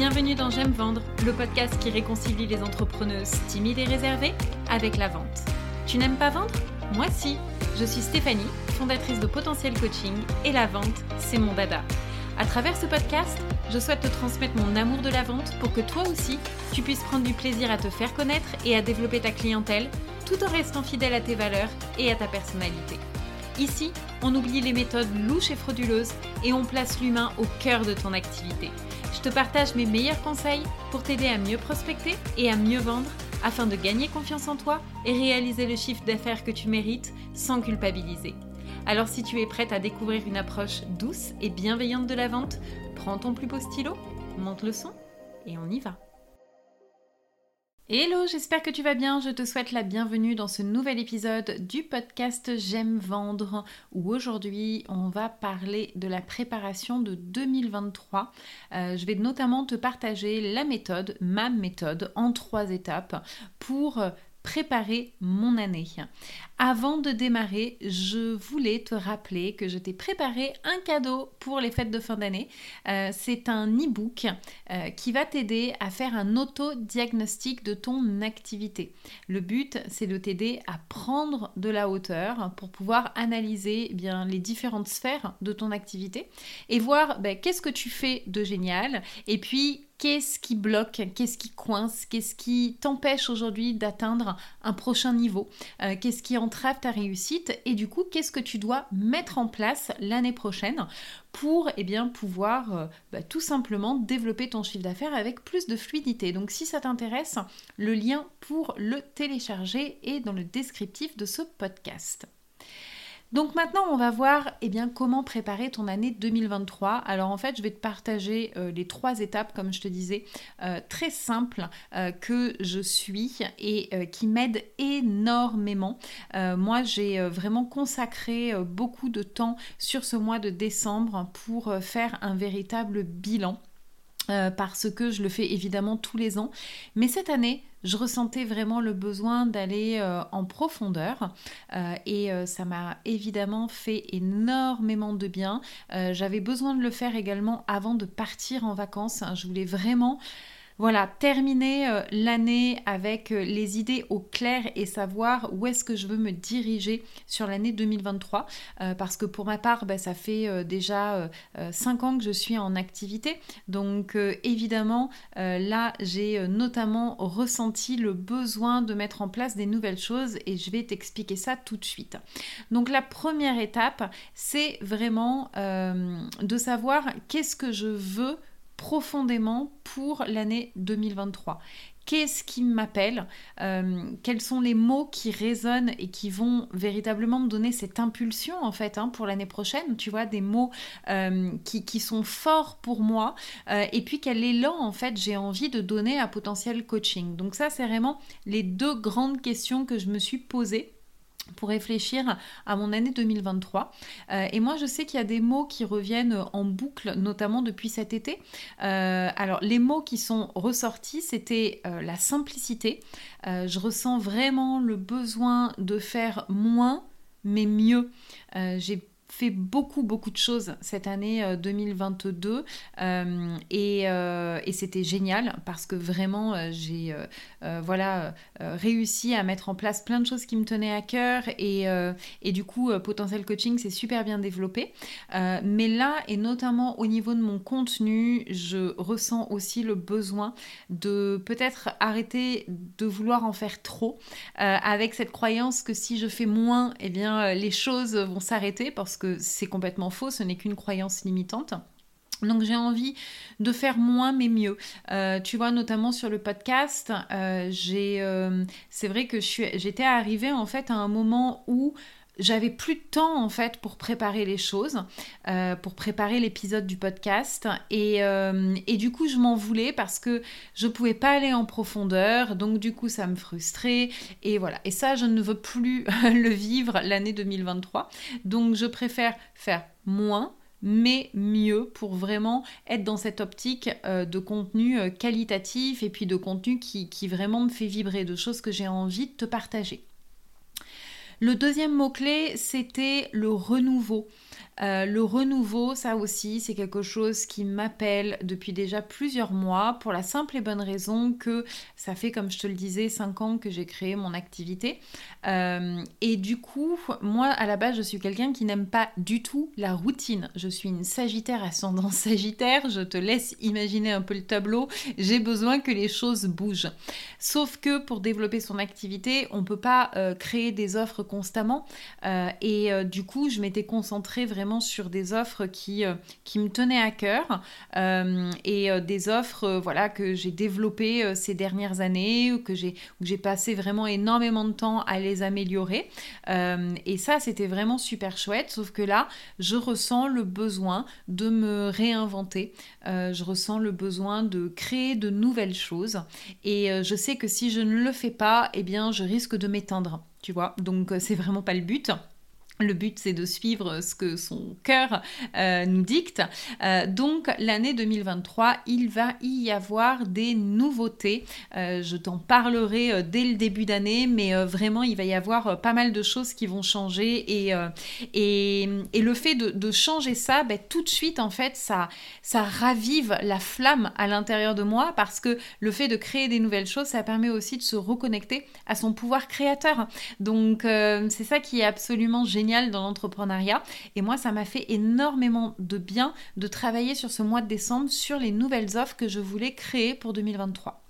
Bienvenue dans J'aime vendre, le podcast qui réconcilie les entrepreneuses timides et réservées avec la vente. Tu n'aimes pas vendre? Moi si. Je suis Stéphanie, fondatrice de Potentiel Coaching et la vente, c'est mon dada. À travers ce podcast, je souhaite te transmettre mon amour de la vente pour que toi aussi, tu puisses prendre du plaisir à te faire connaître et à développer ta clientèle tout en restant fidèle à tes valeurs et à ta personnalité. Ici, on oublie les méthodes louches et frauduleuses et on place l'humain au cœur de ton activité. Je te partage mes meilleurs conseils pour t'aider à mieux prospecter et à mieux vendre afin de gagner confiance en toi et réaliser le chiffre d'affaires que tu mérites sans culpabiliser. Alors si tu es prête à découvrir une approche douce et bienveillante de la vente, prends ton plus beau stylo, monte le son et on y va. Hello, j'espère que tu vas bien. Je te souhaite la bienvenue dans ce nouvel épisode du podcast J'aime vendre où aujourd'hui on va parler de la préparation de 2023. Euh, je vais notamment te partager la méthode, ma méthode en trois étapes pour préparer mon année. Avant de démarrer, je voulais te rappeler que je t'ai préparé un cadeau pour les fêtes de fin d'année. Euh, c'est un e-book euh, qui va t'aider à faire un auto-diagnostic de ton activité. Le but, c'est de t'aider à prendre de la hauteur pour pouvoir analyser eh bien, les différentes sphères de ton activité et voir ben, qu'est-ce que tu fais de génial et puis qu'est-ce qui bloque, qu'est-ce qui coince, qu'est-ce qui t'empêche aujourd'hui d'atteindre un prochain niveau, euh, qu'est-ce qui ta réussite et du coup qu'est-ce que tu dois mettre en place l'année prochaine pour eh bien, pouvoir euh, bah, tout simplement développer ton chiffre d'affaires avec plus de fluidité. Donc si ça t'intéresse, le lien pour le télécharger est dans le descriptif de ce podcast. Donc maintenant, on va voir eh bien, comment préparer ton année 2023. Alors en fait, je vais te partager euh, les trois étapes, comme je te disais, euh, très simples euh, que je suis et qui m'aident énormément. moi, j'ai vraiment consacré beaucoup de temps sur ce mois de décembre pour faire un véritable bilan. parce que je le fais évidemment tous les ans. Mais cette année, je ressentais vraiment le besoin d'aller euh, en profondeur euh, et euh, ça m'a évidemment fait énormément de bien. J'avais besoin de le faire également avant de partir en vacances. Je voulais vraiment voilà, terminer euh, l'année avec euh, les idées au clair et savoir où est-ce que je veux me diriger sur l'année 2023. Euh, parce que pour ma part, bah, ça fait déjà 5 ans que je suis en activité. Donc évidemment, là, j'ai notamment ressenti le besoin de mettre en place des nouvelles choses et je vais t'expliquer ça tout de suite. Donc la première étape, c'est vraiment de savoir qu'est-ce que je veux profondément pour l'année 2023 Qu'est-ce qui m'appelle euh, Quels sont les mots qui résonnent et qui vont véritablement me donner cette impulsion en fait hein, pour l'année prochaine Tu vois, des mots euh, qui, sont forts pour moi euh, et puis quel élan en fait j'ai envie de donner à potentiel coaching. Donc ça c'est vraiment les deux grandes questions que je me suis posées pour réfléchir à mon année 2023. Euh, et moi, je sais qu'il y a des mots qui reviennent en boucle, notamment depuis cet été. Euh, alors, les mots qui sont ressortis, c'était euh, la simplicité. je ressens vraiment le besoin de faire moins, mais mieux. Fait beaucoup beaucoup de choses cette année 2022 euh, euh, et, euh, et c'était génial parce que vraiment j'ai voilà réussi à mettre en place plein de choses qui me tenaient à cœur et, et du coup potentiel coaching c'est super bien développé. Mais là et notamment au niveau de mon contenu je ressens aussi le besoin de peut-être arrêter de vouloir en faire trop avec cette croyance que si je fais moins et eh bien les choses vont s'arrêter parce que c'est complètement faux, ce n'est qu'une croyance limitante. Donc j'ai envie de faire moins mais mieux. Euh, tu vois, notamment sur le podcast, euh, euh, c'est vrai que j'étais arrivée en fait à un moment où j'avais plus de temps en fait pour préparer les choses, pour préparer l'épisode du podcast. Et, et, du coup je m'en voulais parce que je pouvais pas aller en profondeur. Donc du coup ça me frustrait. Et voilà. Et ça je ne veux plus le vivre l'année 2023 donc je préfère faire moins mais mieux pour vraiment être dans cette optique euh, de contenu euh, qualitatif et puis de contenu qui, qui vraiment me fait vibrer, de choses que j'ai envie de te partager. Le deuxième mot-clé, c'était le renouveau. Euh, le renouveau, ça aussi, c'est quelque chose qui m'appelle depuis déjà plusieurs mois pour la simple et bonne raison que ça fait, comme je te le disais, 5 ans que j'ai créé mon activité. Euh, et du coup, moi, à la base, je suis quelqu'un qui n'aime pas du tout la routine. Je suis une Sagittaire ascendant Sagittaire. Je te laisse imaginer un peu le tableau. J'ai besoin que les choses bougent. Sauf que pour développer son activité, on ne peut pas euh, créer des offres constamment. et du coup, je m'étais concentrée vraiment sur des offres qui, euh, me tenaient à cœur euh, et euh, des offres voilà, que j'ai développées ces dernières années, ou que j'ai passé vraiment énormément de temps à les améliorer. et ça, c'était vraiment super chouette, sauf que là, je ressens le besoin de me réinventer. je ressens le besoin de créer de nouvelles choses. Et je sais que si je ne le fais pas, eh bien, je risque de m'éteindre. Tu vois, donc c'est vraiment pas le but. Le but, c'est de suivre ce que son cœur euh, nous dicte. Euh, donc, l'année 2023, il va y avoir des nouveautés. Euh, je t'en parlerai dès le début d'année, mais vraiment, il va y avoir pas mal de choses qui vont changer. Et, et, le fait de, changer ça, ben, tout de suite, en fait, ça, ça ravive la flamme à l'intérieur de moi parce que le fait de créer des nouvelles choses, ça permet aussi de se reconnecter à son pouvoir créateur. Donc, c'est ça qui est absolument génial dans l'entrepreneuriat. Et moi, ça m'a fait énormément de bien de travailler sur ce mois de décembre sur les nouvelles offres que je voulais créer pour 2023.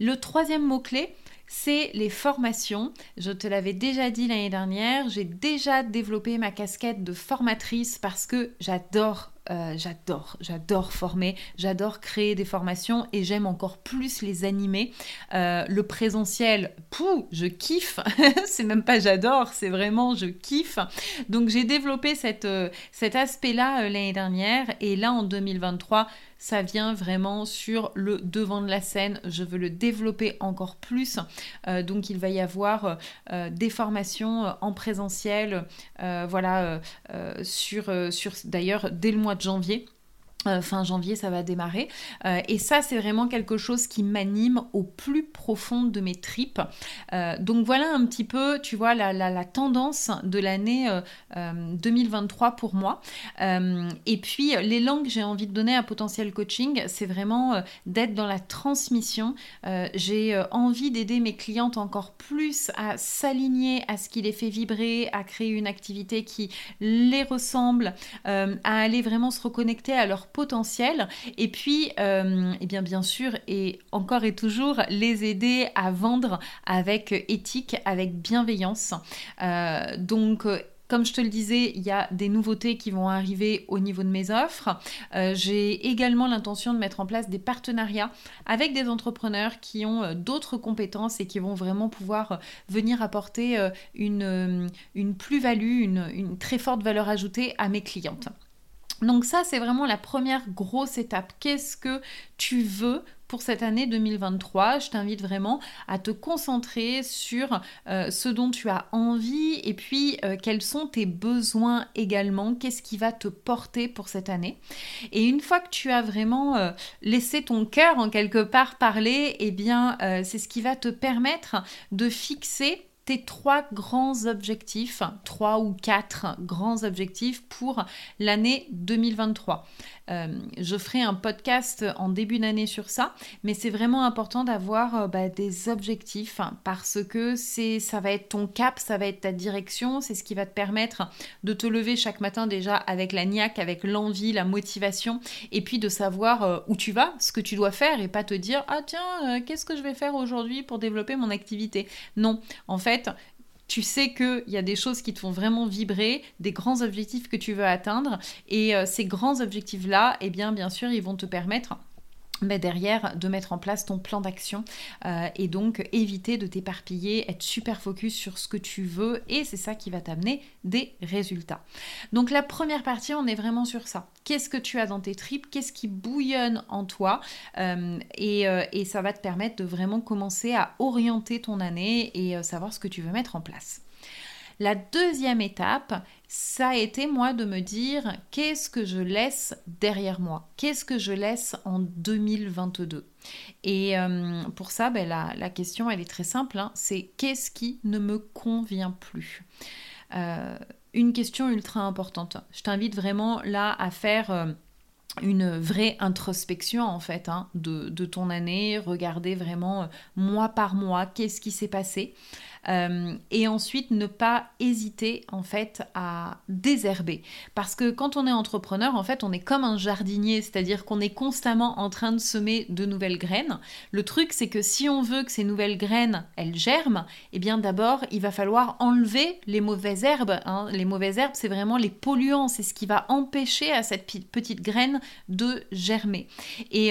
Le troisième mot-clé, c'est les formations. Je te l'avais déjà dit l'année dernière, j'ai déjà développé ma casquette de formatrice parce que j'adore euh, j'adore, j'adore former, j'adore créer des formations et j'aime encore plus les animer. Euh, le présentiel, pou, je kiffe. c'est même pas j'adore, c'est vraiment je kiffe. Donc j'ai développé euh, cet aspect-là l'année dernière et là en 2023, ça vient vraiment sur le devant de la scène. Je veux le développer encore plus. Euh, donc il va y avoir euh, des formations en présentiel, euh, voilà, sur d'ailleurs dès le mois de janvier. Euh, fin janvier, ça va démarrer. Euh, et ça, c'est vraiment quelque chose qui m'anime au plus profond de mes tripes. Euh, donc voilà un petit peu, tu vois, la, la, tendance de l'année 2023 pour moi. et puis, l'élan que j'ai envie de donner à Potentiel Coaching, c'est vraiment d'être dans la transmission. j'ai envie d'aider mes clientes encore plus à s'aligner à ce qui les fait vibrer, à créer une activité qui les ressemble, à aller vraiment se reconnecter à leur potentiel et puis euh, eh bien bien sûr et encore et toujours les aider à vendre avec éthique, avec bienveillance. Euh, donc comme je te le disais, il y a des nouveautés qui vont arriver au niveau de mes offres. Euh, j'ai également l'intention de mettre en place des partenariats avec des entrepreneurs qui ont d'autres compétences et qui vont vraiment pouvoir venir apporter une, une plus-value, une très forte valeur ajoutée à mes clientes. Donc ça, c'est vraiment la première grosse étape. Qu'est-ce que tu veux pour cette année 2023 Je t'invite vraiment à te concentrer sur euh, ce dont tu as envie et puis euh, quels sont tes besoins également? Qu'est-ce qui va te porter pour cette année? Et une fois que tu as vraiment euh, laissé ton cœur en quelque part parler, eh bien, c'est ce qui va te permettre de fixer tes trois grands objectifs, trois ou quatre grands objectifs pour l'année 2023. Euh, je ferai un podcast en début d'année sur ça, mais c'est vraiment important d'avoir euh, bah, des objectifs parce que c'est, ça va être ton cap, ça va être ta direction, c'est ce qui va te permettre de te lever chaque matin déjà avec la niaque, avec l'envie, la motivation, et puis de savoir euh, où tu vas, ce que tu dois faire, et pas te dire ah tiens qu'est-ce que je vais faire aujourd'hui pour développer mon activité? Non, en fait tu sais qu'il y a des choses qui te font vraiment vibrer, des grands objectifs que tu veux atteindre. Et euh, ces grands objectifs-là, eh bien, bien sûr, ils vont te permettre derrière de mettre en place ton plan d'action euh, et donc éviter de t'éparpiller, être super focus sur ce que tu veux et c'est ça qui va t'amener des résultats. Donc la première partie, on est vraiment sur ça. Qu'est-ce que tu as dans tes tripes? Qu'est-ce qui bouillonne en toi? Euh, euh, et, ça va te permettre de vraiment commencer à orienter ton année et savoir ce que tu veux mettre en place. La deuxième étape, ça a été moi de me dire qu'est-ce que je laisse derrière moi? Qu'est-ce que je laisse en 2022 Et euh, pour ça, ben, la, question, elle est très simple, hein. c'est qu'est-ce qui ne me convient plus? Euh, Une question ultra importante. Je t'invite vraiment là à faire... Euh, une vraie introspection en fait hein, de, de, ton année, regarder vraiment mois par mois qu'est-ce qui s'est passé? Euh, et ensuite ne pas hésiter en fait à désherber. Parce que quand on est entrepreneur, en fait, on est comme un jardinier, c'est-à-dire qu'on est constamment en train de semer de nouvelles graines. Le truc, c'est que si on veut que ces nouvelles graines, elles germent, eh bien d'abord, il va falloir enlever les mauvaises herbes. Hein. Les mauvaises herbes, c'est vraiment les polluants, c'est ce qui va empêcher à cette petite graine de germer.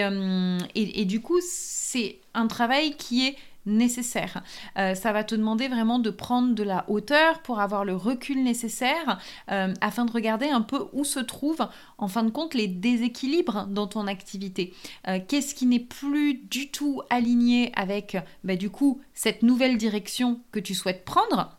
euh, et du coup, c'est un travail qui est nécessaire. Euh, ça va te demander vraiment de prendre de la hauteur pour avoir le recul nécessaire euh, afin de regarder un peu où se trouvent en fin de compte les déséquilibres dans ton activité. Euh, qu'est-ce qui n'est plus du tout aligné avec bah, du coup cette nouvelle direction que tu souhaites prendre?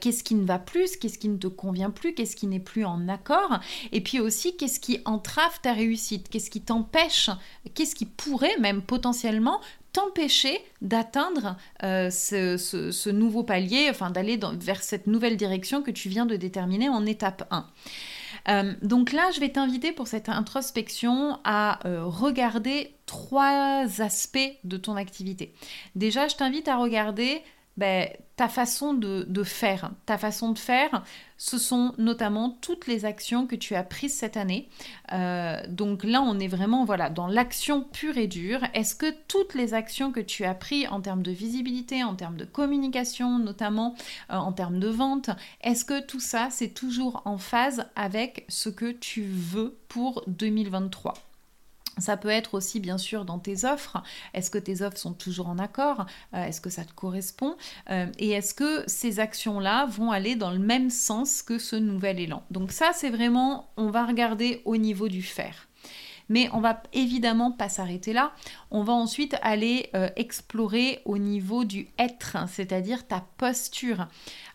Qu'est-ce qui ne va plus, qu'est-ce qui ne te convient plus, qu'est-ce qui n'est plus en accord, et puis aussi qu'est-ce qui entrave ta réussite, qu'est-ce qui t'empêche, qu'est-ce qui pourrait même potentiellement t'empêcher d'atteindre euh, ce, nouveau palier, enfin d'aller vers cette nouvelle direction que tu viens de déterminer en étape 1. Euh, donc là, je vais t'inviter pour cette introspection à euh, regarder trois aspects de ton activité. Déjà, je t'invite à regarder ben, ta façon de, faire. Ta façon de faire, ce sont notamment toutes les actions que tu as prises cette année. Euh, donc là, on est vraiment voilà, dans l'action pure et dure. Est-ce que toutes les actions que tu as prises en termes de visibilité, en termes de communication, notamment euh, en termes de vente, est-ce que tout ça, c'est toujours en phase avec ce que tu veux pour 2023 ça peut être aussi bien sûr dans tes offres. Est-ce que tes offres sont toujours en accord? Euh, Est-ce que ça te correspond? Euh, Et est-ce que ces actions-là vont aller dans le même sens que ce nouvel élan? Donc ça, c'est vraiment, on va regarder au niveau du faire. Mais on va évidemment pas s'arrêter là. On va ensuite aller euh, explorer au niveau du être, c'est-à-dire ta posture.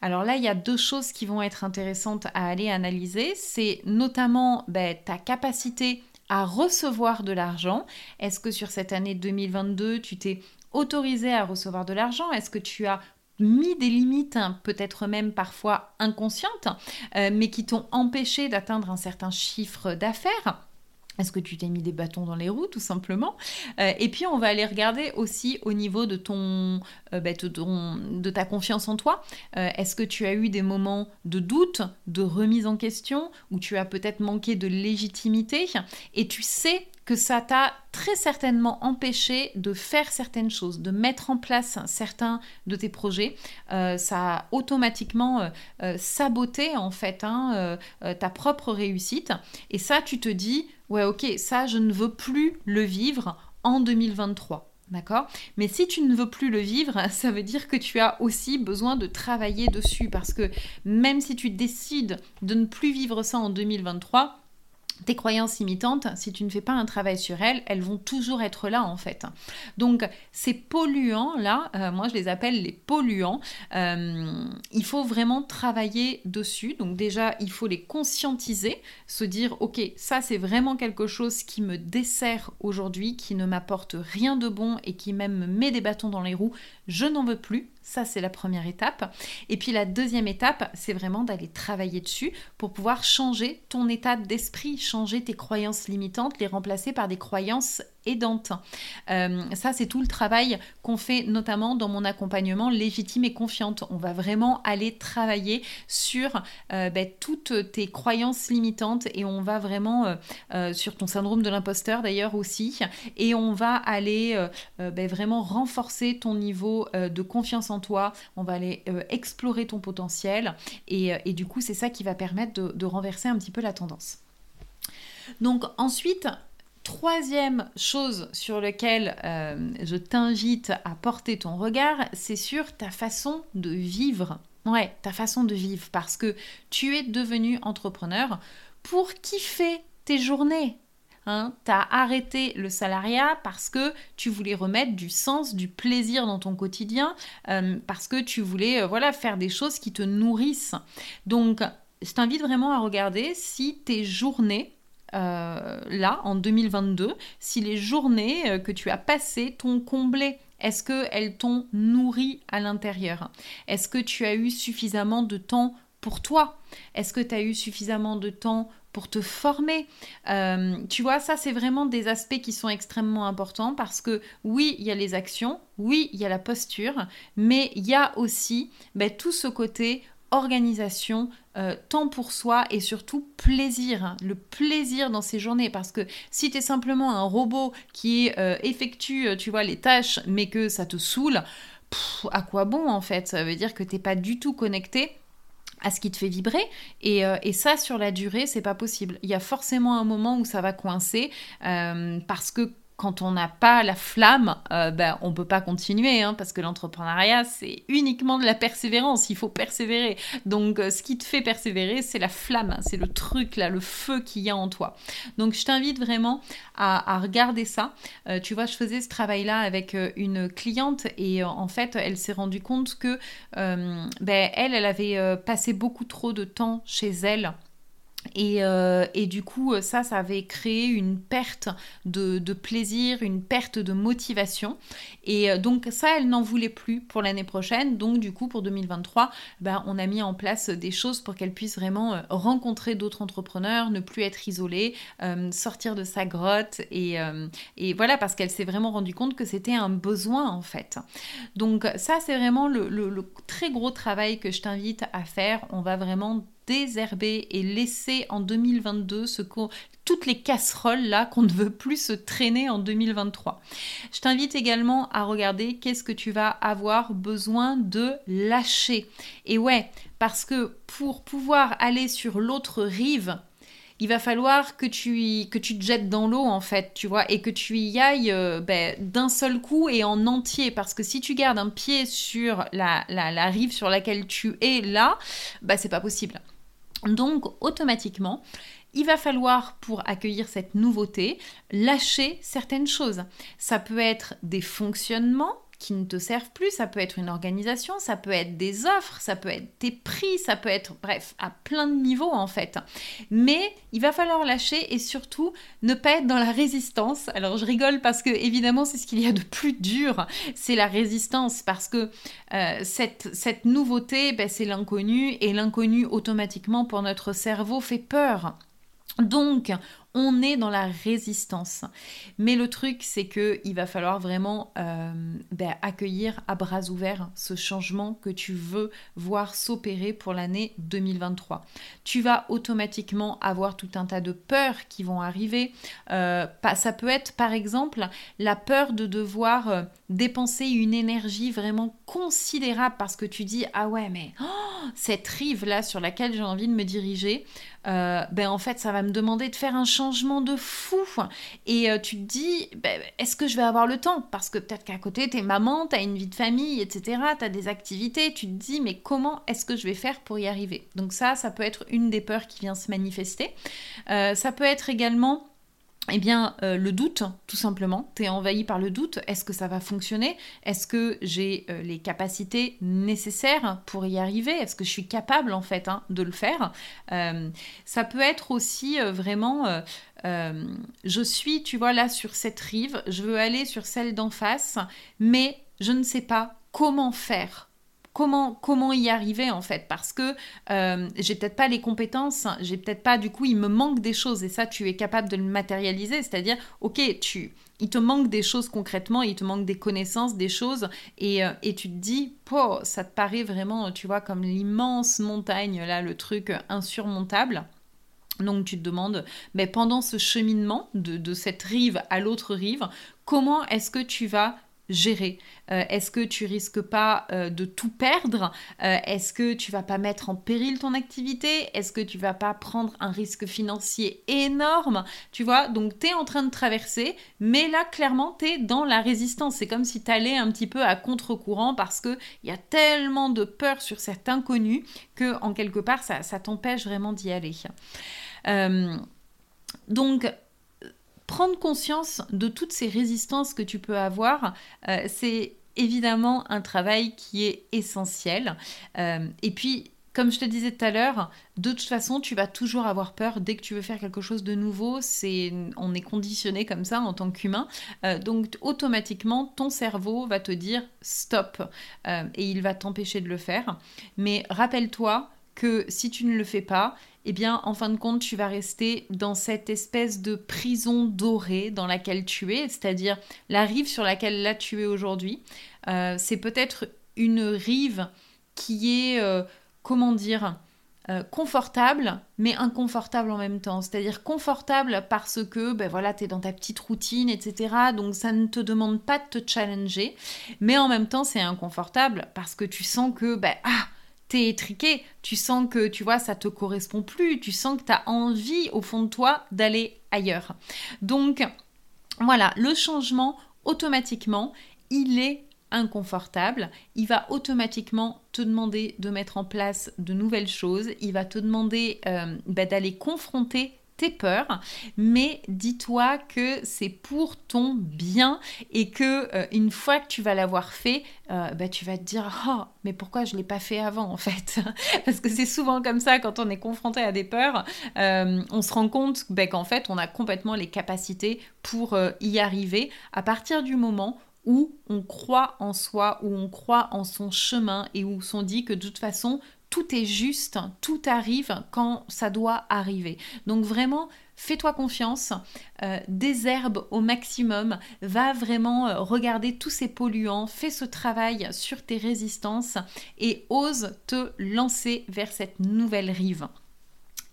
Alors là, il y a deux choses qui vont être intéressantes à aller analyser. C'est notamment ben, ta capacité à recevoir de l'argent. Est-ce que sur cette année 2022, tu t'es autorisé à recevoir de l'argent? Est-ce que tu as mis des limites, hein, peut-être même parfois inconscientes, euh, mais qui t'ont empêché d'atteindre un certain chiffre d'affaires? Est-ce que tu t'es mis des bâtons dans les roues, tout simplement? Euh, Et puis, on va aller regarder aussi au niveau de, ton, euh, bah, de, ta confiance en toi. Euh, est-ce que tu as eu des moments de doute, de remise en question, où tu as peut-être manqué de légitimité? Et tu sais que ça t'a très certainement empêché de faire certaines choses, de mettre en place certains de tes projets. ça a automatiquement saboté en fait hein, ta propre réussite. Et ça, tu te dis, ouais ok, ça je ne veux plus le vivre en 2023. D'accord? Mais si tu ne veux plus le vivre, ça veut dire que tu as aussi besoin de travailler dessus parce que même si tu décides de ne plus vivre ça en 2023, tes croyances imitantes, si tu ne fais pas un travail sur elles, elles vont toujours être là en fait. Donc ces polluants là, euh, moi je les appelle les polluants, euh, il faut vraiment travailler dessus. Donc déjà il faut les conscientiser, se dire ok ça c'est vraiment quelque chose qui me dessert aujourd'hui, qui ne m'apporte rien de bon et qui même me met des bâtons dans les roues, je n'en veux plus, ça, c'est la première étape. Et puis la deuxième étape, c'est vraiment d'aller travailler dessus pour pouvoir changer ton état d'esprit, changer tes croyances limitantes, les remplacer par des croyances aidante. Euh, ça, c'est tout le travail qu'on fait notamment dans mon accompagnement légitime et confiante. On va vraiment aller travailler sur euh, ben, toutes tes croyances limitantes et on va vraiment euh, sur ton syndrome de l'imposteur d'ailleurs aussi et on va aller ben, vraiment renforcer ton niveau de confiance en toi. On va aller explorer ton potentiel et, du coup, c'est ça qui va permettre de, de renverser un petit peu la tendance. Donc ensuite, Troisième chose sur laquelle euh, je t'invite à porter ton regard, c'est sur ta façon de vivre. Ouais, ta façon de vivre, parce que tu es devenu entrepreneur pour kiffer tes journées. Hein. Tu as arrêté le salariat parce que tu voulais remettre du sens, du plaisir dans ton quotidien, euh, parce que tu voulais euh, voilà, faire des choses qui te nourrissent. Donc, je t'invite vraiment à regarder si tes journées, euh, là, en 2022, si les journées que tu as passées t'ont comblé. Est-ce qu'elles t'ont nourri à l'intérieur? Est-ce que tu as eu suffisamment de temps pour toi? Est-ce que tu as eu suffisamment de temps pour te former? Euh, tu vois, ça, c'est vraiment des aspects qui sont extrêmement importants parce que oui, il y a les actions, oui, il y a la posture, mais il y a aussi ben, tout ce côté organisation, euh, temps pour soi et surtout plaisir, hein, le plaisir dans ces journées. Parce que si tu es simplement un robot qui euh, effectue, tu vois, les tâches, mais que ça te saoule, à quoi bon en fait? Ça veut dire que tu n'es pas du tout connecté à ce qui te fait vibrer. Euh, et, ça, sur la durée, c'est pas possible. Il y a forcément un moment où ça va coincer euh, parce que quand on n'a pas la flamme, euh, ben, on ne peut pas continuer, hein, parce que l'entrepreneuriat, c'est uniquement de la persévérance, il faut persévérer. Donc euh, ce qui te fait persévérer, c'est la flamme, hein, c'est le truc, là, le feu qu'il y a en toi. Donc je t'invite vraiment à, regarder ça. Euh, tu vois, je faisais ce travail-là avec une cliente et en fait, elle s'est rendue compte que ben, elle, elle avait passé beaucoup trop de temps chez elle euh, et, du coup, euh, ça, ça avait créé une perte de, plaisir, une perte de motivation. Et euh, donc ça, elle n'en voulait plus pour l'année prochaine. Donc du coup, pour 2023, ben, on a mis en place des choses pour qu'elle puisse vraiment rencontrer d'autres entrepreneurs, ne plus être isolée, sortir de sa grotte. Et, voilà, parce qu'elle s'est vraiment rendue compte que c'était un besoin en fait. Donc ça, c'est vraiment le très gros travail que je t'invite à faire. On va vraiment désherber et laisser en 2022 ce toutes les casseroles là qu'on ne veut plus se traîner en 2023. Je t'invite également à regarder qu'est-ce que tu vas avoir besoin de lâcher. Et ouais, parce que pour pouvoir aller sur l'autre rive, il va falloir que tu, te jettes dans l'eau en fait, tu vois, et que tu y ailles euh, ben, d'un seul coup et en entier. Parce que si tu gardes un pied sur la, la, rive sur laquelle tu es là, bah c'est pas possible. Donc automatiquement, il va falloir, pour accueillir cette nouveauté, lâcher certaines choses. Ça peut être des fonctionnements qui ne te servent plus, ça peut être une organisation, ça peut être des offres, ça peut être tes prix, ça peut être, bref, à plein de niveaux en fait. Mais il va falloir lâcher et surtout ne pas être dans la résistance. Alors je rigole parce que évidemment c'est ce qu'il y a de plus dur, c'est la résistance parce que euh, cette, cette nouveauté, ben, c'est l'inconnu et l'inconnu automatiquement pour notre cerveau fait peur. Donc, on est dans la résistance. Mais le truc, c'est que il va falloir vraiment euh, ben, accueillir à bras ouverts ce changement que tu veux voir s'opérer pour l'année 2023. Tu vas automatiquement avoir tout un tas de peurs qui vont arriver. Euh, ça peut être, par exemple, la peur de devoir euh, dépenser une énergie vraiment considérable parce que tu dis ah ouais mais oh, cette rive là sur laquelle j'ai envie de me diriger, ben en fait ça va me demander de faire un changement de fou. Et euh, tu te dis, ben, est-ce que je vais avoir le temps? Parce que peut-être qu'à côté, t'es maman, t'as une vie de famille, etc. T'as des activités. Tu te dis, mais comment est-ce que je vais faire pour y arriver? Donc ça, ça peut être une des peurs qui vient se manifester. Euh, ça peut être également eh bien, euh, le doute, tout simplement. Tu es envahi par le doute. Est-ce que ça va fonctionner? Est-ce que j'ai euh, les capacités nécessaires pour y arriver? Est-ce que je suis capable, en fait, hein, de le faire? Euh, Ça peut être aussi vraiment... je suis, tu vois, là, sur cette rive. Je veux aller sur celle d'en face, mais je ne sais pas comment faire comment, comment y arriver en fait parce que euh, j'ai peut-être pas les compétences, j'ai peut-être pas du coup il me manque des choses et ça tu es capable de le matérialiser, c'est-à-dire ok tu il te manque des choses concrètement, il te manque des connaissances, des choses, et, euh, et tu te dis, oh, ça te paraît vraiment, tu vois, comme l'immense montagne, là, le truc insurmontable. Donc tu te demandes, mais pendant ce cheminement de, de cette rive à l'autre rive, comment est-ce que tu vas gérer euh, Est-ce que tu risques pas euh, de tout perdre? Euh, Est-ce que tu vas pas mettre en péril ton activité? Est-ce que tu vas pas prendre un risque financier énorme? Tu vois, donc tu es en train de traverser, mais là clairement tu es dans la résistance. C'est comme si tu allais un petit peu à contre-courant parce qu'il y a tellement de peur sur cet inconnu que en quelque part ça t'empêche vraiment d'y aller. donc prendre conscience de toutes ces résistances que tu peux avoir, c'est évidemment un travail qui est essentiel. et puis, comme je te disais tout à l'heure, de toute façon, tu vas toujours avoir peur dès que tu veux faire quelque chose de nouveau. C'est, on est conditionné comme ça en tant qu'humain. Euh, donc, automatiquement, ton cerveau va te dire stop euh, et il va t'empêcher de le faire. Mais rappelle-toi que si tu ne le fais pas, eh bien, en fin de compte, tu vas rester dans cette espèce de prison dorée dans laquelle tu es, c'est-à-dire la rive sur laquelle là tu es aujourd'hui. Euh, c'est peut-être une rive qui est comment dire, euh, confortable, mais inconfortable en même temps. C'est-à-dire confortable parce que ben voilà, tu es dans ta petite routine, etc. Donc ça ne te demande pas de te challenger, mais en même temps c'est inconfortable parce que tu sens que ben, ah, t'es étriqué, tu sens que tu vois ça te correspond plus, tu sens que tu as envie au fond de toi d'aller ailleurs. Donc voilà, le changement automatiquement, il est inconfortable, il va automatiquement te demander de mettre en place de nouvelles choses, il va te demander euh, bah, d'aller confronter tes peurs, mais dis-toi que c'est pour ton bien et que euh, une fois que tu vas l'avoir fait, euh, bah, tu vas te dire oh mais pourquoi je l'ai pas fait avant en fait? Parce que c'est souvent comme ça quand on est confronté à des peurs, on se rend compte bah, qu'en fait on a complètement les capacités pour y arriver à partir du moment où on croit en soi, où on croit en son chemin et où on dit que de toute façon, tout est juste, tout arrive quand ça doit arriver. Donc vraiment, fais-toi confiance, euh, désherbe au maximum, va vraiment euh, regarder tous ces polluants, fais ce travail sur tes résistances et ose te lancer vers cette nouvelle rive.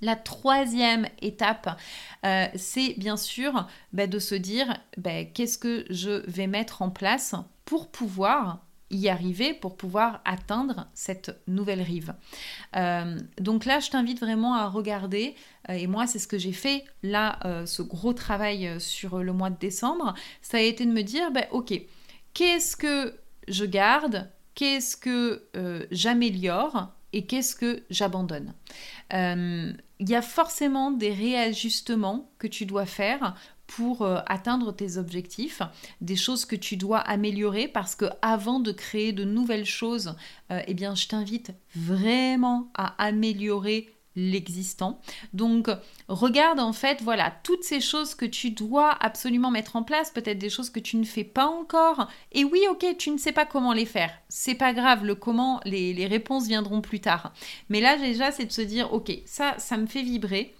La troisième étape, euh, c'est bien sûr bah, de se dire bah, qu'est-ce que je vais mettre en place pour pouvoir y arriver, pour pouvoir atteindre cette nouvelle rive. Euh, donc là, je t'invite vraiment à regarder, euh, et moi c'est ce que j'ai fait là, ce gros travail sur le mois de décembre, ça a été de me dire, bah, ok, qu'est-ce que je garde, qu'est-ce que j'améliore et qu'est-ce que j'abandonne? Il y a forcément des réajustements que tu dois faire pour euh, atteindre tes objectifs, des choses que tu dois améliorer parce que avant de créer de nouvelles choses, euh, eh bien je t'invite vraiment à améliorer l'existant. Donc regarde en fait voilà toutes ces choses que tu dois absolument mettre en place, peut-être des choses que tu ne fais pas encore. Et oui, ok, tu ne sais pas comment les faire. C'est pas grave, le comment, les, les réponses viendront plus tard. Mais là déjà, c'est de se dire ok, ça, ça me fait vibrer.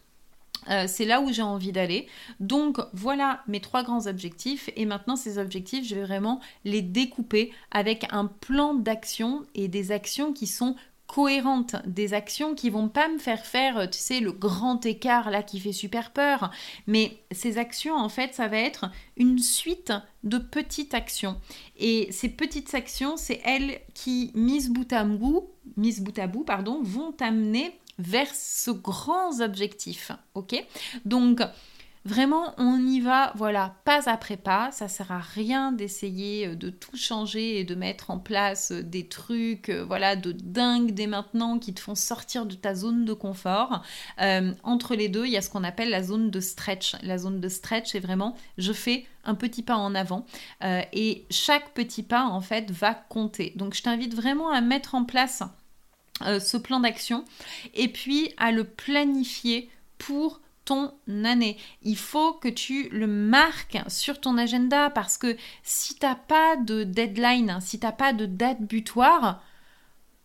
Euh, c'est là où j'ai envie d'aller. Donc voilà mes trois grands objectifs et maintenant ces objectifs, je vais vraiment les découper avec un plan d'action et des actions qui sont cohérentes, des actions qui vont pas me faire faire, tu sais, le grand écart là qui fait super peur. Mais ces actions, en fait, ça va être une suite de petites actions. Et ces petites actions, c'est elles qui, mises bout à bout, bout à bout, vont t'amener vers ce grand objectif. Ok? Donc, Vraiment, on y va, voilà, pas après pas. Ça sert à rien d'essayer euh, de tout changer et de mettre en place euh, des trucs, euh, voilà, de dingue dès maintenant qui te font sortir de ta zone de confort. entre les deux, il y a ce qu'on appelle la zone de stretch. La zone de stretch, c'est vraiment, je fais un petit pas en avant et chaque petit pas, en fait, va compter. Donc, je t'invite vraiment à mettre en place ce plan d'action et puis à le planifier pour ton année. Il faut que tu le marques sur ton agenda parce que si tu n'as pas de deadline, si tu n'as pas de date butoir,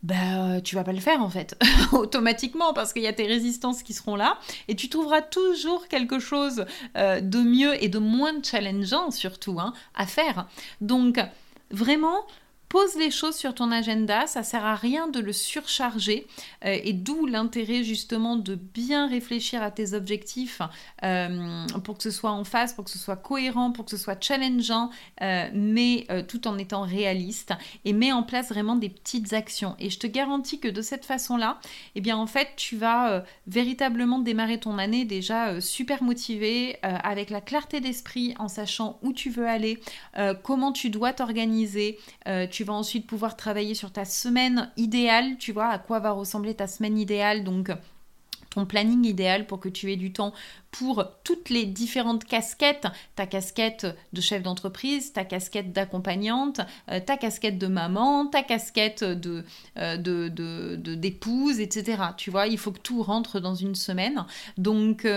ben, tu vas pas le faire en fait, automatiquement, parce qu'il y a tes résistances qui seront là, et tu trouveras toujours quelque chose euh, de mieux et de moins challengeant surtout hein, à faire. Donc, vraiment, Pose les choses sur ton agenda, ça sert à rien de le surcharger euh, et d'où l'intérêt justement de bien réfléchir à tes objectifs euh, pour que ce soit en phase, pour que ce soit cohérent, pour que ce soit challengeant, euh, mais tout en étant réaliste et mets en place vraiment des petites actions. Et je te garantis que de cette façon-là, eh bien en fait tu vas véritablement démarrer ton année déjà super motivé, avec la clarté d'esprit, en sachant où tu veux aller, comment tu dois t'organiser tu vas ensuite pouvoir travailler sur ta semaine idéale, tu vois, à quoi va ressembler ta semaine idéale. Donc, ton planning idéal pour que tu aies du temps pour toutes les différentes casquettes, ta casquette de chef d'entreprise, ta casquette d'accompagnante, euh, ta casquette de maman, ta casquette de, de, d'épouse, etc. Tu vois, il faut que tout rentre dans une semaine. Donc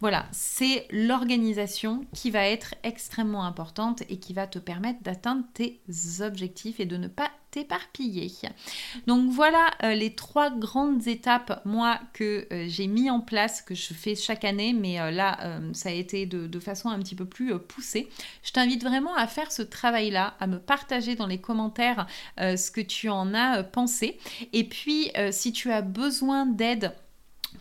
voilà, c'est l'organisation qui va être extrêmement importante et qui va te permettre d'atteindre tes objectifs et de ne pas t'éparpiller. Donc voilà euh, les trois grandes étapes, moi, que euh, j'ai mis en place, que je fais chaque année, mais euh, là, ça a été de, façon un petit peu plus poussée. Je t'invite vraiment à faire ce travail-là, à me partager dans les commentaires ce que tu en as pensé. Et puis, si tu as besoin d'aide,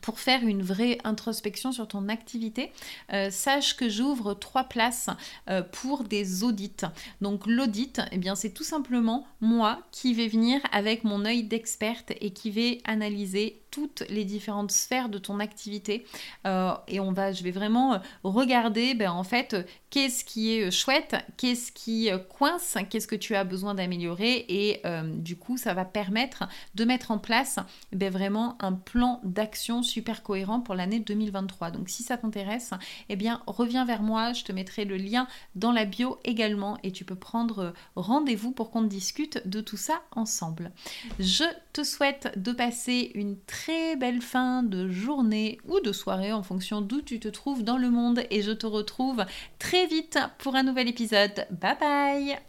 pour faire une vraie introspection sur ton activité, euh, sache que j'ouvre trois places euh, pour des audits. Donc l'audit, eh bien c'est tout simplement moi qui vais venir avec mon œil d'experte et qui vais analyser toutes les différentes sphères de ton activité euh, et on va, je vais vraiment euh, regarder ben, en fait qu'est-ce qui est euh, chouette, qu'est-ce qui coince, qu'est-ce que tu as besoin d'améliorer et du coup ça va permettre de mettre en place ben, vraiment un plan d'action super cohérent pour l'année 2023. Donc si ça t'intéresse, eh bien reviens vers moi, je te mettrai le lien dans la bio également et tu peux prendre rendez-vous pour qu'on discute de tout ça ensemble. Je te souhaite de passer une très très belle fin de journée ou de soirée en fonction d'où tu te trouves dans le monde et je te retrouve très vite pour un nouvel épisode. Bye bye